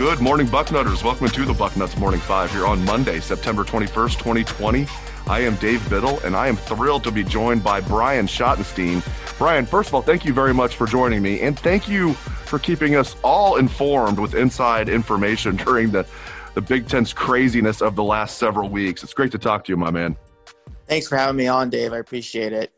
Good morning, Bucknutters. Welcome to the Bucknuts Morning Five here on Monday, September 21st, 2020. I am Dave Biddle, and I am thrilled to be joined by Brian Schottenstein. Brian, first of all, thank you very much for joining me, and thank you for keeping us all informed with inside information during the, the Big Ten's craziness of the last several weeks. It's great to talk to you, my man. Thanks for having me on, Dave. I appreciate it.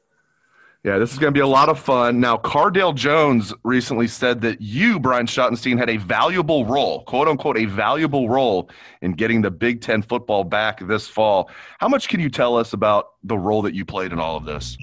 Yeah, this is going to be a lot of fun. Now, Cardale Jones recently said that you, Brian Schottenstein, had a valuable role, quote unquote, a valuable role in getting the Big Ten football back this fall. How much can you tell us about the role that you played in all of this?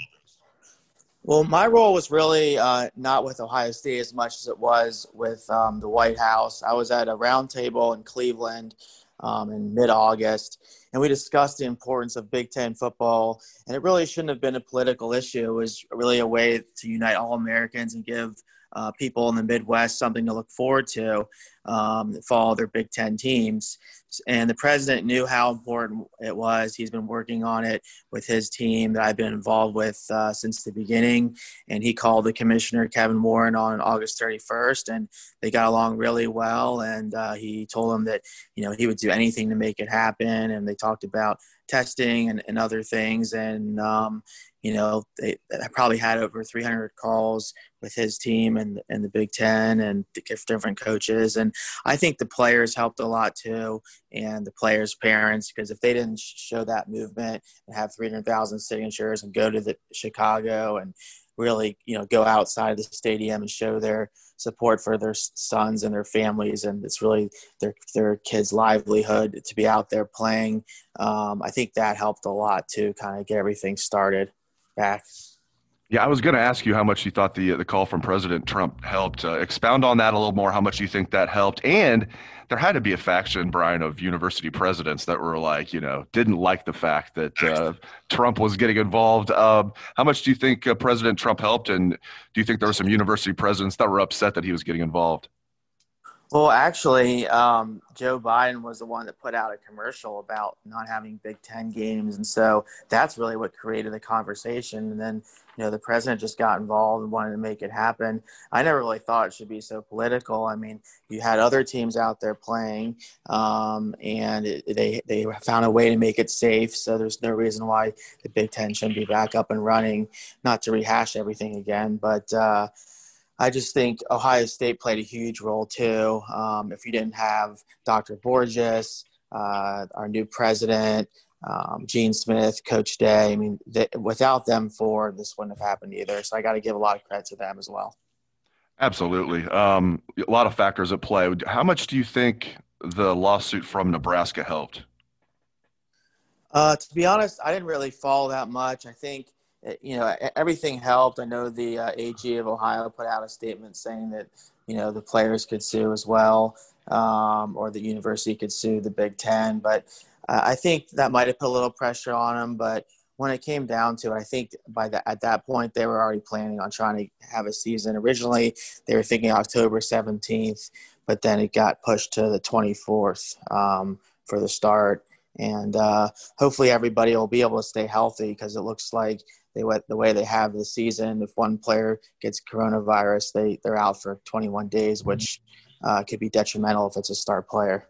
Well, my role was really uh, not with Ohio State as much as it was with um, the White House. I was at a roundtable in Cleveland um, in mid August and we discussed the importance of Big Ten football. And it really shouldn't have been a political issue. It was really a way to unite all Americans and give uh, people in the Midwest something to look forward to um, for their Big Ten teams. And the president knew how important it was. He's been working on it with his team that I've been involved with uh, since the beginning. And he called the commissioner, Kevin Warren, on August 31st, and they got along really well. And uh, he told him that, you know, he would do anything to make it happen. And they talked about testing and, and other things. And, um, you know, they, probably had over 300 calls with his team and, and the Big Ten and different coaches. And I think the players helped a lot too, and the players' parents, because if they didn't show that movement and have 300,000 signatures and go to the Chicago and really, you know, go outside of the stadium and show their support for their sons and their families, and it's really their their kids' livelihood to be out there playing. Um, I think that helped a lot to kind of get everything started back. Yeah, I was going to ask you how much you thought the the call from President Trump helped. Uh, expound on that a little more. How much do you think that helped? And there had to be a faction, Brian, of university presidents that were like, you know, didn't like the fact that uh, Trump was getting involved. Um, how much do you think uh, President Trump helped? And do you think there were some university presidents that were upset that he was getting involved? Well, actually, um, Joe Biden was the one that put out a commercial about not having Big Ten games, and so that's really what created the conversation. And then, you know, the president just got involved and wanted to make it happen. I never really thought it should be so political. I mean, you had other teams out there playing, um, and it, they they found a way to make it safe. So there's no reason why the Big Ten shouldn't be back up and running. Not to rehash everything again, but. Uh, I just think Ohio State played a huge role too. Um, if you didn't have Dr. Borchers, uh, our new president, um, Gene Smith, Coach Day, I mean, they, without them four, this wouldn't have happened either. So I got to give a lot of credit to them as well. Absolutely. Um, a lot of factors at play. How much do you think the lawsuit from Nebraska helped? Uh, to be honest, I didn't really follow that much. I think you know, everything helped. I know the uh, AG of Ohio put out a statement saying that, you know, the players could sue as well, um, or the university could sue the Big Ten. But uh, I think that might have put a little pressure on them. But when it came down to it, I think by that at that point they were already planning on trying to have a season. Originally, they were thinking October 17th, but then it got pushed to the 24th um, for the start. And uh, hopefully, everybody will be able to stay healthy because it looks like they went the way they have this season. If one player gets coronavirus, they they're out for 21 days, which uh, could be detrimental if it's a star player.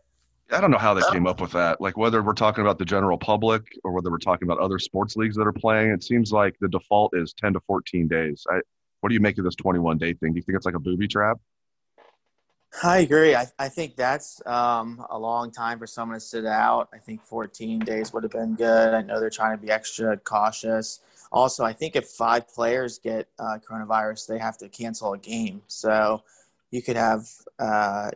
I don't know how they came up with that. Like whether we're talking about the general public or whether we're talking about other sports leagues that are playing, it seems like the default is 10 to 14 days. I, what do you make of this 21 day thing? Do you think it's like a booby trap? I agree. I, I think that's um, a long time for someone to sit out. I think 14 days would have been good. I know they're trying to be extra cautious also, I think if five players get uh, coronavirus, they have to cancel a game. So you could have uh,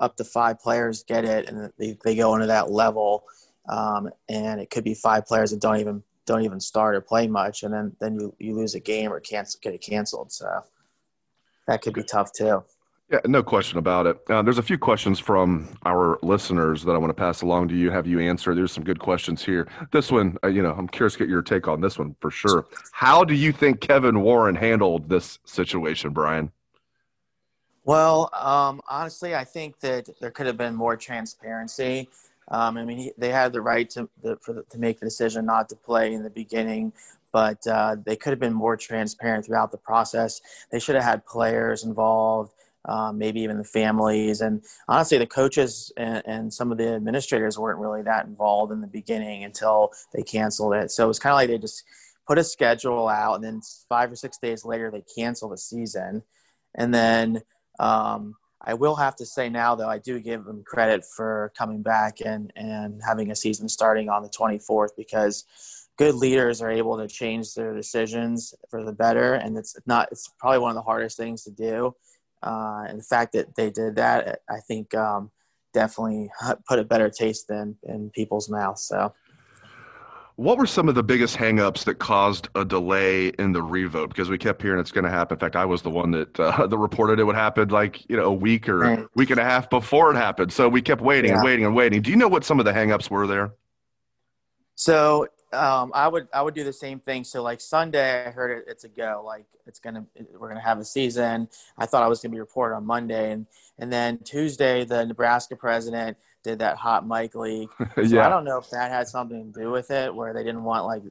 up to five players get it, and they, they go into that level, um, and it could be five players that don't even don't even start or play much, and then then you, you lose a game or cancel get it canceled. So that could be tough too. Yeah, no question about it. Uh, there's a few questions from our listeners that I want to pass along to you, have you answer. There's some good questions here. This one, uh, you know, I'm curious to get your take on this one for sure. How do you think Kevin Warren handled this situation, Brian? Well, um, honestly, I think that there could have been more transparency. Um, I mean, he, they had the right to the, the, to make the decision not to play in the beginning, but uh, they could have been more transparent throughout the process. They should have had players involved um, maybe even the families. And honestly, the coaches and, and, some of the administrators weren't really that involved in the beginning until they canceled it. So it was kind of like they just put a schedule out, and then five or six days later, they cancel the season. And then um, I will have to say now, though, I do give them credit for coming back and, and having a season starting on the 24th because good leaders are able to change their decisions for the better and it's not it's probably one of the hardest things to do uh, and the fact that they did that, I think, um, definitely put a better taste in in people's mouths. So. What were some of the biggest hangups that caused a delay in the revote? Because we kept hearing it's going to happen. In fact, I was the one that uh, that reported it would happen like you know a week or right. week and a half before it happened. So we kept waiting yeah. and waiting and waiting. Do you know what some of the hangups were there? So um, I would I would do the same thing. So like Sunday, I heard it, it's a go. Like it's gonna we're gonna have a season. I thought I was gonna be reported on Monday, and and then Tuesday, the Nebraska president did that hot mic leak. So yeah. I don't know if that had something to do with it, where they didn't want like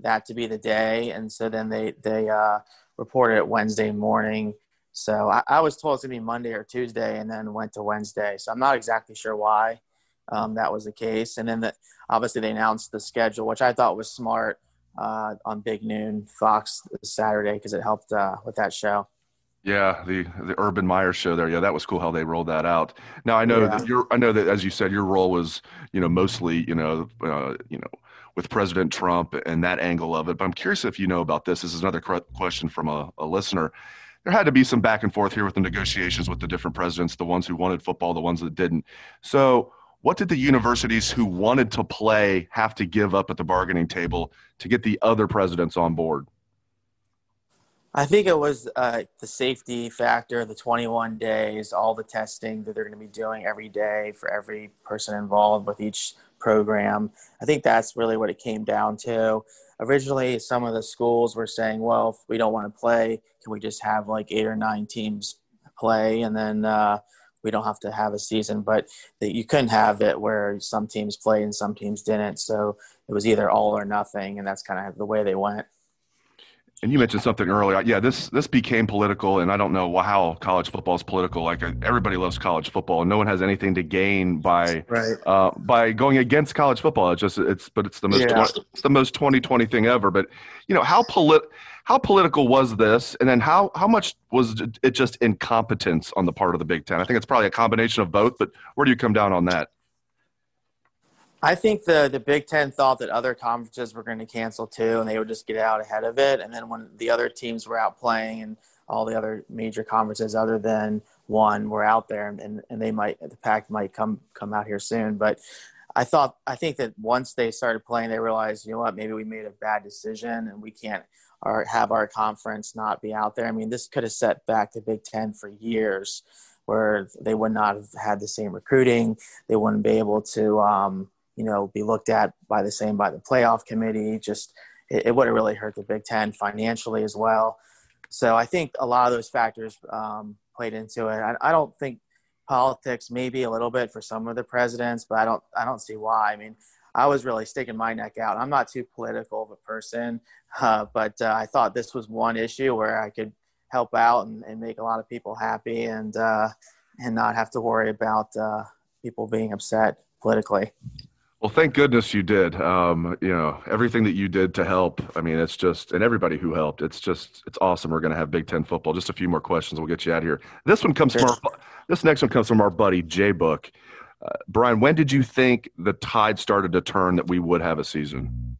that to be the day, and so then they they uh, reported it Wednesday morning. So I, I was told it's gonna be Monday or Tuesday, and then went to Wednesday. So I'm not exactly sure why um, that was the case. And then the, obviously they announced the schedule, which I thought was smart uh, on Big Noon Fox Saturday because it helped uh, with that show. Yeah, the the Urban Meyer show there. Yeah, that was cool how they rolled that out. Now I know yeah. that you're. I know that as you said, your role was you know mostly you know uh, you know with President Trump and that angle of it. But I'm curious if you know about this. This is another question from a, a listener there had to be some back and forth here with the negotiations with the different presidents, the ones who wanted football, the ones that didn't. So, what did the universities who wanted to play have to give up at the bargaining table to get the other presidents on board? I think it was uh, the safety factor, the 21 days, all the testing that they're going to be doing every day for every person involved with each program. I think that's really what it came down to. Originally, some of the schools were saying, well, if we don't want to play, can we just have like eight or nine teams play? And then, uh, we don't have to have a season, but that you couldn't have it where some teams played and some teams didn't. So it was either all or nothing, and that's kind of the way they went. And you mentioned something earlier. Yeah, this this became political, and I don't know how college football is political. Like everybody loves college football, and no one has anything to gain by right. uh, by going against college football. It's just it's but it's the most yeah. it's the most 2020 thing ever. But you know how polit how political was this, and then how how much was it just incompetence on the part of the Big Ten? I think it's probably a combination of both. But where do you come down on that? I think the the Big Ten thought that other conferences were going to cancel too, and they would just get out ahead of it. And then when the other teams were out playing, and all the other major conferences other than one were out there, and, and they might the Pac might come come out here soon. But I thought I think that once they started playing, they realized you know what maybe we made a bad decision, and we can't our, have our conference not be out there. I mean, this could have set back the Big Ten for years, where they would not have had the same recruiting. They wouldn't be able to, um, you know, be looked at by the same by the playoff committee. Just it, it would have really hurt the Big Ten financially as well. So I think a lot of those factors um, played into it. I, I don't think politics maybe a little bit for some of the presidents, but I don't I don't see why. I mean, I was really sticking my neck out. I'm not too political of a person, uh, but uh, I thought this was one issue where I could help out and, and make a lot of people happy and uh, and not have to worry about uh, people being upset politically. Well, thank goodness you did. Um, you know, everything that you did to help. I mean, it's just, and everybody who helped. It's just, it's awesome. We're going to have Big Ten football. Just a few more questions. We'll get you out of here. This one comes from our, this next one comes from our buddy Jay Book. Uh, Brian, when did you think the tide started to turn that we would have a season?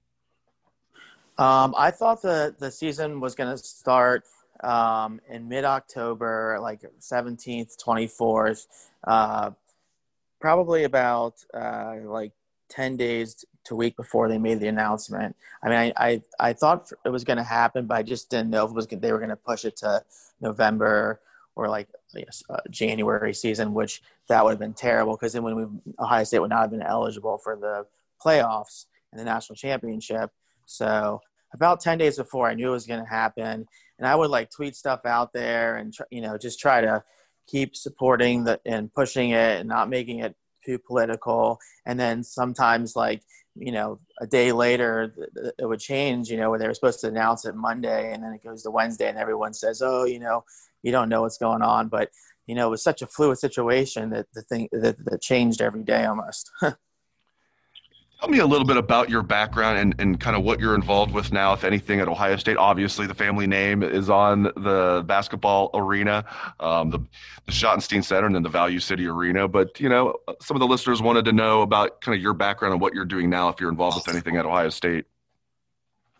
Um, I thought the the season was going to start um, in mid October, like 17th, 24th, uh, probably about uh, like 10 days to week before they made the announcement. I mean, I, I, I thought it was going to happen, but I just didn't know if it was they were going to push it to November or like uh, January season, which that would have been terrible because then when we Ohio State would not have been eligible for the playoffs and the national championship. So about 10 days before, I knew it was going to happen, and I would like tweet stuff out there and you know just try to keep supporting the and pushing it and not making it too political. And then sometimes like you know a day later it would change. You know where they were supposed to announce it Monday, and then it goes to Wednesday, and everyone says, "Oh, you know, you don't know what's going on." But you know, it was such a fluid situation that the thing that, that changed every day almost. Tell me a little bit about your background and, and kind of what you're involved with now, if anything, at Ohio State. Obviously, the family name is on the basketball arena, um, the, the Schottenstein Center, and then the Value City Arena. But, you know, some of the listeners wanted to know about kind of your background and what you're doing now, if you're involved with anything at Ohio State.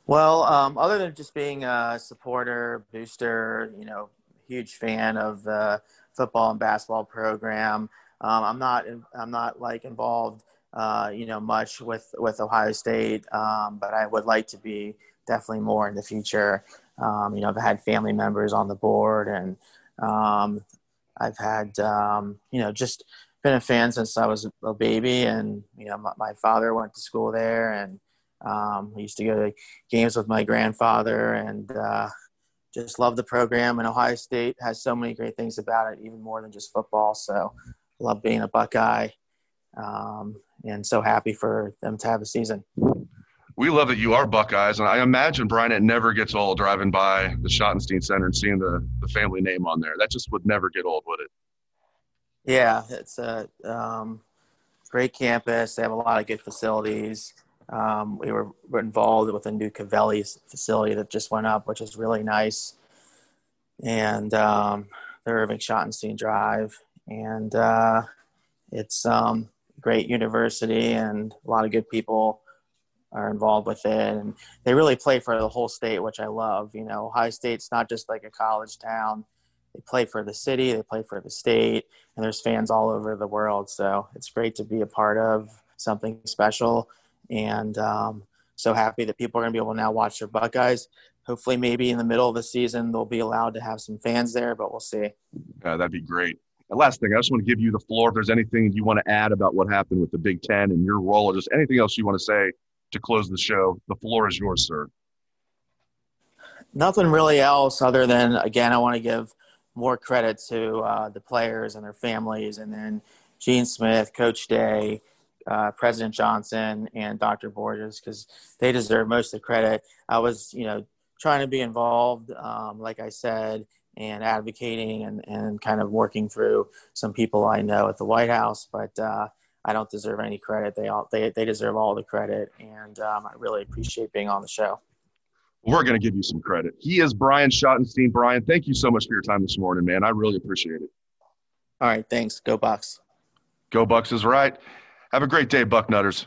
Well, um, other than just being a supporter, booster, you know, huge fan of the football and basketball program, um, I'm not, I'm not like involved – uh, you know, much with, with Ohio State, um, but I would like to be definitely more in the future. Um, you know, I've had family members on the board and um, I've had, um, you know, just been a fan since I was a baby. And, you know, my, my father went to school there and um, I used to go to games with my grandfather and uh, just love the program. And Ohio State has so many great things about it, even more than just football. So love being a Buckeye. And so happy for them to have a season. We love that you are Buckeyes, and I imagine Brian it never gets old driving by the Schottenstein Center and seeing the the family name on there. That just would never get old, would it? Yeah, it's a um, great campus. They have a lot of good facilities. Um, we were, were, involved with a new Covelli facility that just went up, which is really nice. And um, the Irving Schottenstein Drive, and uh, it's um, great university and a lot of good people are involved with it. And they really play for the whole state which i love you know. Ohio state's not just like a college town. They play for the city they play for the state and there's fans all over the world. So it's great to be a part of something special. And um, so happy that people are going to be able to now watch their buckeyes. Hopefully maybe in the middle of the season they'll be allowed to have some fans there but we'll see. That'd be great the last thing, I just want to give you the floor. If there's anything you want to add about what happened with the Big Ten and your role, or just anything else you want to say to close the show, the floor is yours, sir. Nothing really else other than, again, I want to give more credit to uh, the players and their families, and then Gene Smith, Coach Day, uh, President Johnson, and Dr. Borchers, because they deserve most of the credit. I was, you know, trying to be involved, um, like I said, and advocating and, and kind of working through some people I know at the White House, but uh, I don't deserve any credit. They all they, they deserve all the credit, and um, I really appreciate being on the show. We're going to give you some credit. He is Brian Schottenstein. Brian, thank you so much for your time this morning, man. I really appreciate it. All right, thanks. Go Bucks. Go Bucks is right. Have a great day, Bucknutters.